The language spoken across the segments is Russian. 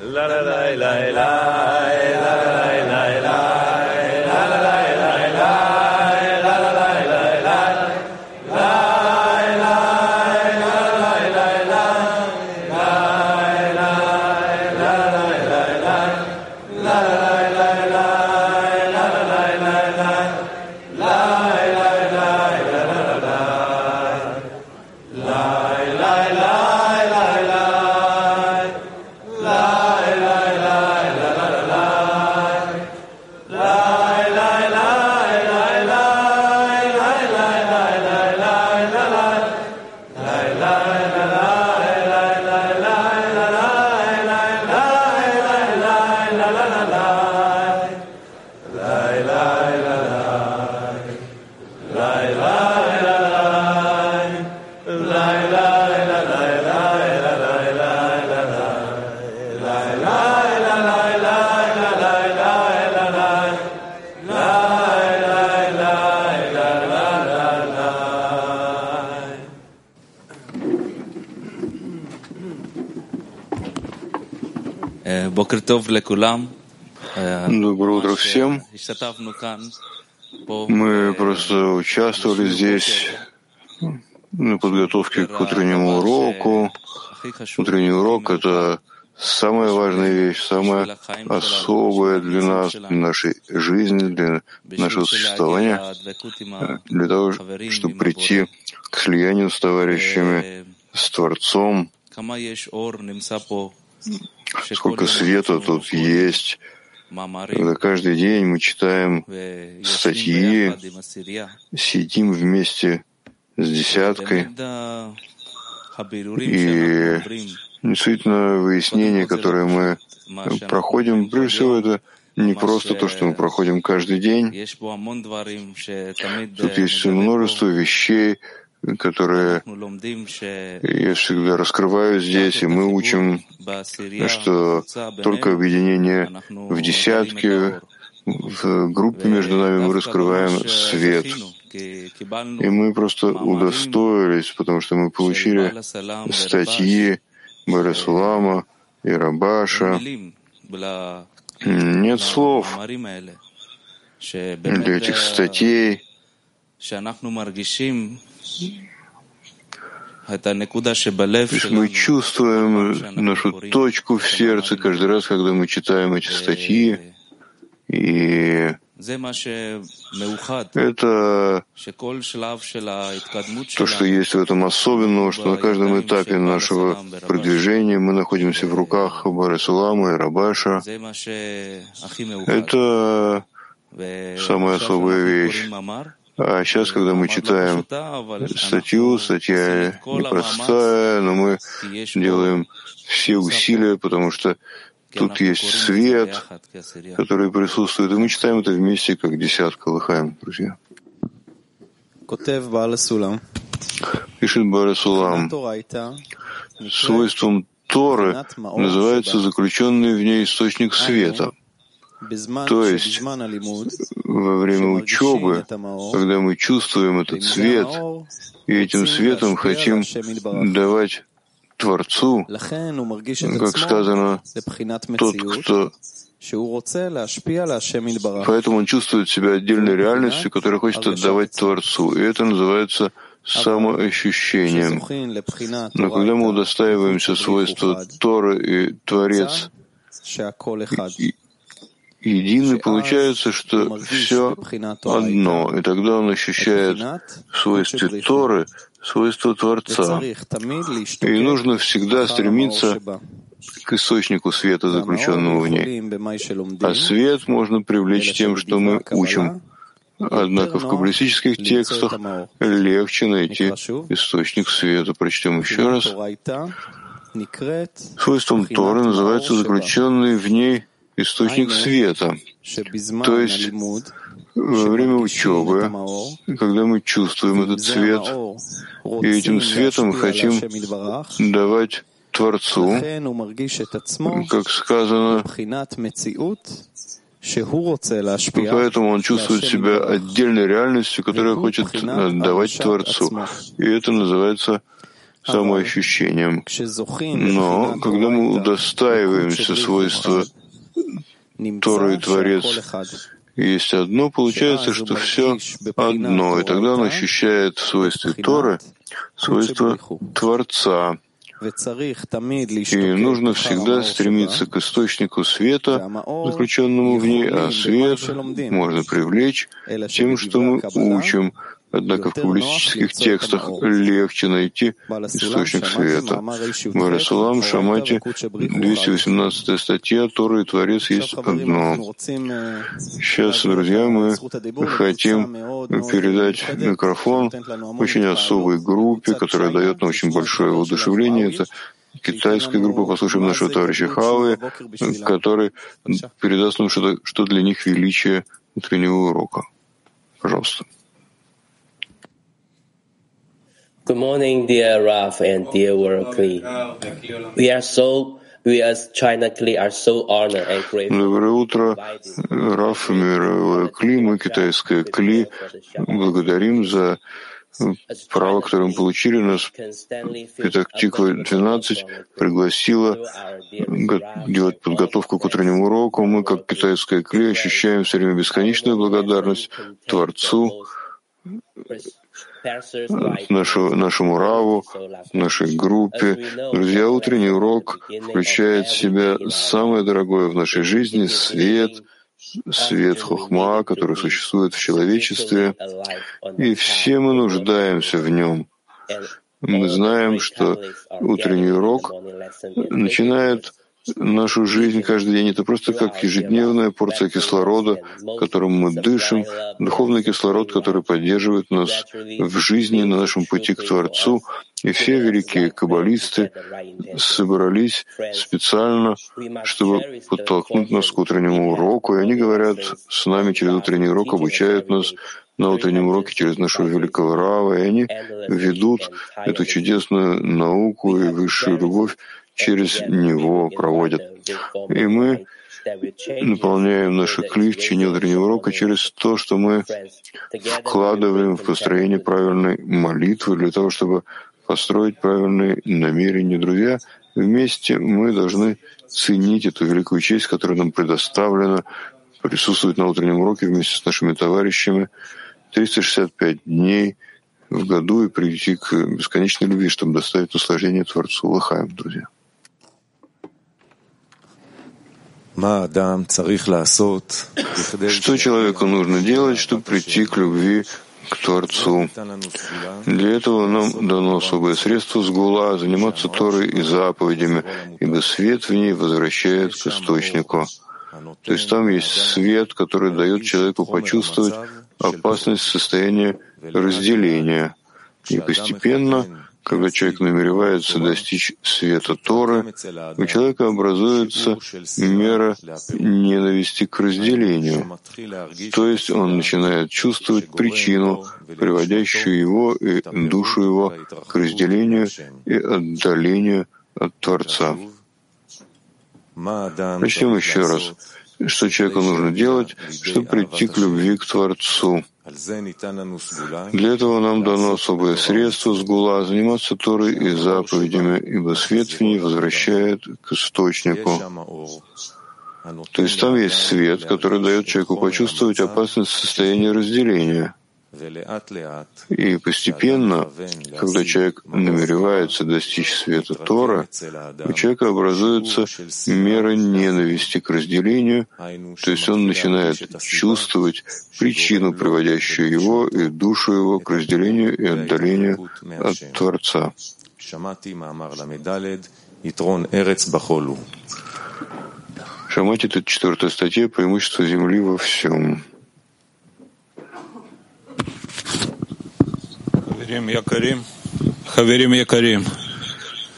la la la la la la Доброе утро всем. Мы просто участвовали здесь на подготовке к утреннему уроку. Утренний урок — это самая важная вещь, самая особая для нас, для нашей жизни, для нашего существования, для того, чтобы прийти к слиянию с товарищами, с Творцом, сколько света тут есть, когда каждый день мы читаем статьи, сидим вместе с десяткой, и действительно выяснение, которое мы проходим, прежде всего, это не просто то, что мы проходим каждый день. Тут есть множество вещей, которые я всегда раскрываю здесь, и мы учим, что только объединение в десятке, в группе между нами мы раскрываем свет. И мы просто удостоились, потому что мы получили статьи Барасулама и Рабаша. Нет слов для этих статей, есть мы чувствуем нашу точку в сердце каждый раз, когда мы читаем эти статьи, и это то, что есть в этом особенного, что на каждом этапе нашего продвижения мы находимся в руках Барасулама и Рабаша. Это самая особая вещь. А сейчас, когда мы читаем статью, статья непростая, но мы делаем все усилия, потому что тут есть свет, который присутствует, и мы читаем это вместе, как десятка лыхаем, друзья. Пишет Барасулам. Свойством Торы называется заключенный в ней источник света. То есть во время учебы, когда мы чувствуем этот свет, и этим светом хотим давать Творцу, как сказано, тот, кто Поэтому он чувствует себя отдельной реальностью, которая хочет отдавать Творцу. И это называется самоощущением. Но когда мы удостаиваемся свойства Торы и Творец единый, получается, что все одно, и тогда он ощущает в свойстве Торы свойство Творца. И нужно всегда стремиться к источнику света, заключенному в ней. А свет можно привлечь тем, что мы учим. Однако в каббалистических текстах легче найти источник света. Прочтем еще раз. Свойством Торы называется заключенный в ней источник света. То есть во время учебы, когда мы чувствуем этот свет, и этим светом хотим давать Творцу, как сказано, Поэтому он чувствует себя отдельной реальностью, которая хочет давать Творцу. И это называется самоощущением. Но когда мы удостаиваемся свойства Тора и Творец есть одно, получается, что все одно, и тогда он ощущает в свойстве Торы свойства Творца. И нужно всегда стремиться к источнику света, заключенному в ней, а свет можно привлечь тем, что мы учим, Однако в публицистических текстах легче найти источник света. Барасалам Шамати, 218 статья, Тора и Творец есть одно. Сейчас, друзья, мы хотим передать микрофон очень особой группе, которая дает нам очень большое воодушевление. Это китайская группа, послушаем нашего товарища Хауи, который передаст нам, что, что для них величие утреннего урока. Пожалуйста. Good morning, dear Raf and dear World. We are so we as China Kli are so honored and grateful. Доброе утро, Раф и мировое Кли, мы китайское Кли. Благодарим за право, которое мы получили. Нас Петактиква 12 пригласила делать подготовку к утреннему уроку. Мы, как китайское Кли, ощущаем все время бесконечную благодарность Творцу, нашу, нашему раву, нашей группе. Друзья, утренний урок включает в себя самое дорогое в нашей жизни — свет, свет хохма, который существует в человечестве, и все мы нуждаемся в нем. Мы знаем, что утренний урок начинает нашу жизнь каждый день. Это просто как ежедневная порция кислорода, которым мы дышим, духовный кислород, который поддерживает нас в жизни на нашем пути к Творцу. И все великие каббалисты собрались специально, чтобы подтолкнуть нас к утреннему уроку. И они говорят с нами через утренний урок, обучают нас на утреннем уроке через нашего великого Рава, и они ведут эту чудесную науку и высшую любовь через него проводят. И мы наполняем наши кли в течение утреннего урока через то, что мы вкладываем в построение правильной молитвы для того, чтобы построить правильные намерения. Друзья, вместе мы должны ценить эту великую честь, которая нам предоставлена, присутствовать на утреннем уроке вместе с нашими товарищами 365 дней в году и прийти к бесконечной любви, чтобы доставить наслаждение Творцу. Лыхаем, друзья. Что человеку нужно делать, чтобы прийти к любви к Творцу? Для этого нам дано особое средство с гула заниматься Торой и заповедями, ибо свет в ней возвращает к источнику. То есть там есть свет, который дает человеку почувствовать опасность состояния разделения. И постепенно когда человек намеревается достичь света Торы, у человека образуется мера ненависти к разделению. То есть он начинает чувствовать причину, приводящую его и душу его к разделению и отдалению от Творца. Начнем еще раз. Что человеку нужно делать, чтобы прийти к любви к Творцу? Для этого нам дано особое средство с заниматься Торой и заповедями, ибо свет в ней возвращает к источнику. То есть там есть свет, который дает человеку почувствовать опасность состояния разделения. И постепенно, когда человек намеревается достичь света Тора, у человека образуется мера ненависти к разделению, то есть он начинает чувствовать причину, приводящую его и душу его к разделению и отдалению от Творца. Шамати, это четвертая статья «Преимущество Земли во всем».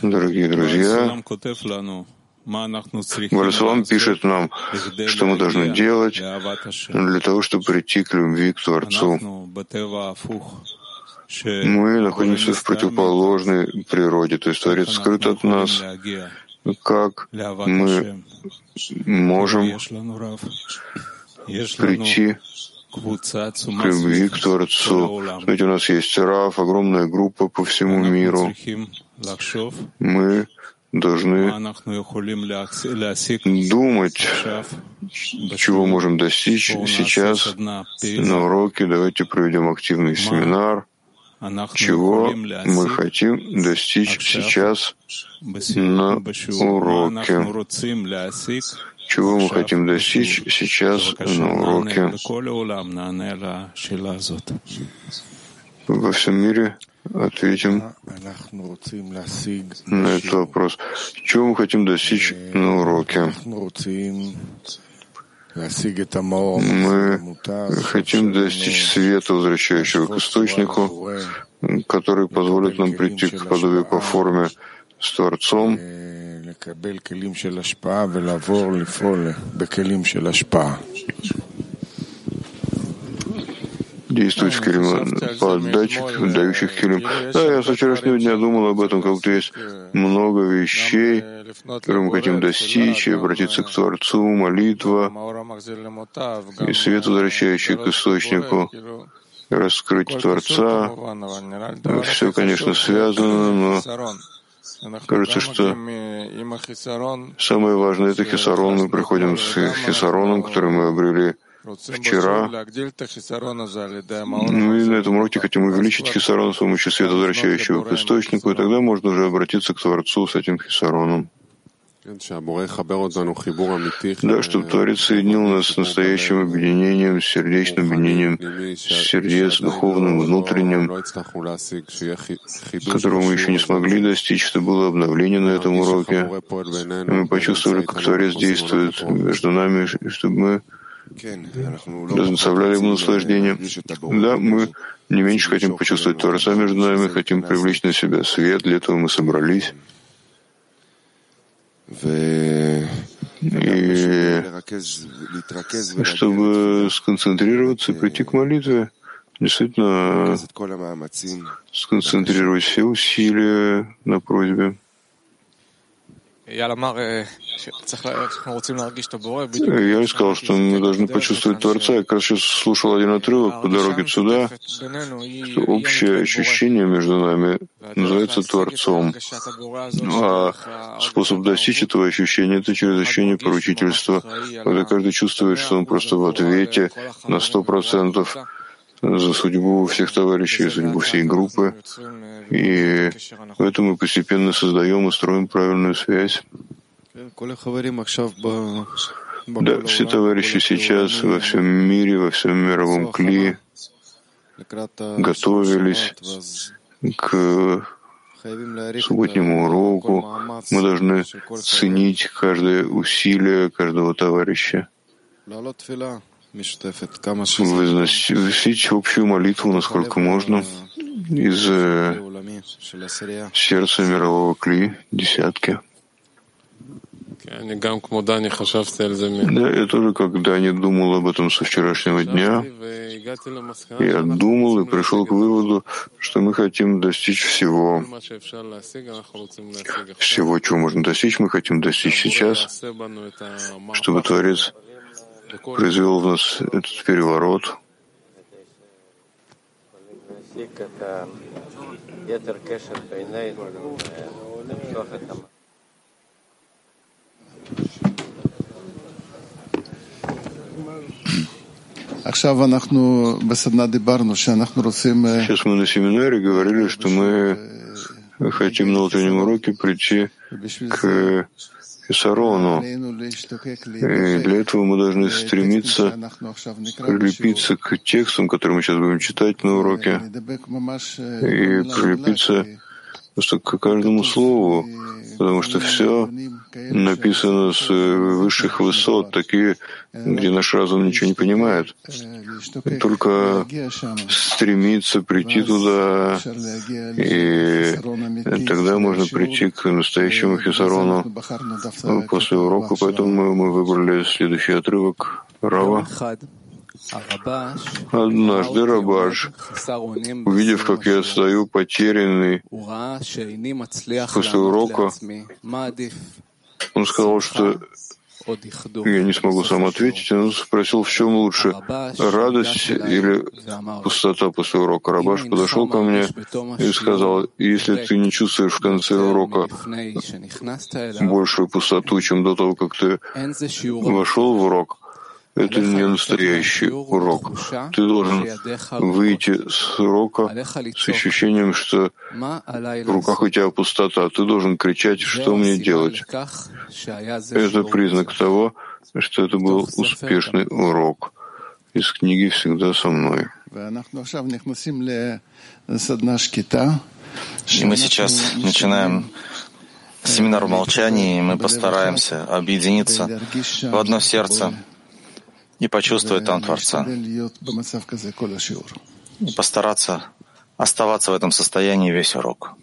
Дорогие друзья, Барасалам пишет нам, что мы должны делать для того, чтобы прийти к любви к Творцу. Мы находимся в противоположной природе, то есть Творец скрыт от нас. Как мы можем прийти любви к Творцу. Знаете, у нас есть Раф, огромная группа по всему миру. Мы должны думать, чего можем достичь сейчас на уроке. Давайте проведем активный семинар, чего мы хотим достичь сейчас на уроке. Чего мы хотим достичь сейчас на уроке. Во всем мире ответим на этот вопрос. Чего мы хотим достичь на уроке? Мы хотим достичь света, возвращающего к источнику, который позволит нам прийти к подобию по форме с Творцом, действовать в келим, поддатчик, дающих келим. Да, я со вчерашнего дня думал об этом, как то есть много вещей, которые мы хотим достичь, обратиться к Творцу, молитва, и свет, возвращающий к источнику, раскрыть Творца. Все, конечно, связано, но Кажется, что самое важное — это хисарон. Мы приходим с хисароном, который мы обрели вчера. Мы на этом уроке хотим увеличить хисарон с помощью света, возвращающего к источнику, и тогда можно уже обратиться к Творцу с этим хисароном. Да, чтобы Творец соединил нас с настоящим объединением, с сердечным объединением, сердец, духовным, внутренним, которого мы еще не смогли достичь, что было обновление на этом уроке. И мы почувствовали, как Творец действует между нами, чтобы мы доставляли ему наслаждение. Да, мы не меньше хотим почувствовать Творца между нами, хотим привлечь на себя свет, для этого мы собрались. И чтобы сконцентрироваться и прийти к молитве, действительно сконцентрировать все усилия на просьбе. Я сказал, что мы должны почувствовать Творца. Я как раз сейчас слушал один отрывок по дороге сюда, что общее ощущение между нами называется Творцом. А способ достичь этого ощущения — это через ощущение поручительства, когда каждый чувствует, что он просто в ответе на сто процентов за судьбу всех товарищей, судьбу всей группы. И поэтому мы постепенно создаем и строим правильную связь. Да, все товарищи сейчас во всем мире, во всем мировом кли готовились к субботнему уроку. Мы должны ценить каждое усилие каждого товарища возносить общую молитву, насколько можно, из э, сердца мирового кли, десятки. Да, я тоже, когда не думал об этом со вчерашнего дня, я думал и пришел к выводу, что мы хотим достичь всего. Всего, чего можно достичь, мы хотим достичь сейчас, чтобы Творец произвел в нас этот переворот. Сейчас мы на семинаре говорили, что мы хотим на утреннем уроке прийти к Хисарону. И для этого мы должны стремиться прилепиться к текстам, которые мы сейчас будем читать на уроке, и прилепиться к каждому слову, потому что все написано с высших высот, такие, где наш разум ничего не понимает. Только стремиться прийти туда, и тогда можно прийти к настоящему хисарону после урока, поэтому мы выбрали следующий отрывок Рава. Однажды Рабаш, увидев, как я стою потерянный после урока, он сказал, что Я не смогу сам ответить, он спросил, в чем лучше, радость или пустота после урока. Рабаш подошел ко мне и сказал, если ты не чувствуешь в конце урока большую пустоту, чем до того, как ты вошел в урок, это не настоящий урок. Ты должен выйти с урока с ощущением, что в руках у тебя пустота. Ты должен кричать, что мне делать. Это признак того, что это был успешный урок. Из книги всегда со мной. И мы сейчас начинаем семинар в молчании, и мы постараемся объединиться в одно сердце, и почувствовать там Творца. И постараться оставаться в этом состоянии весь урок.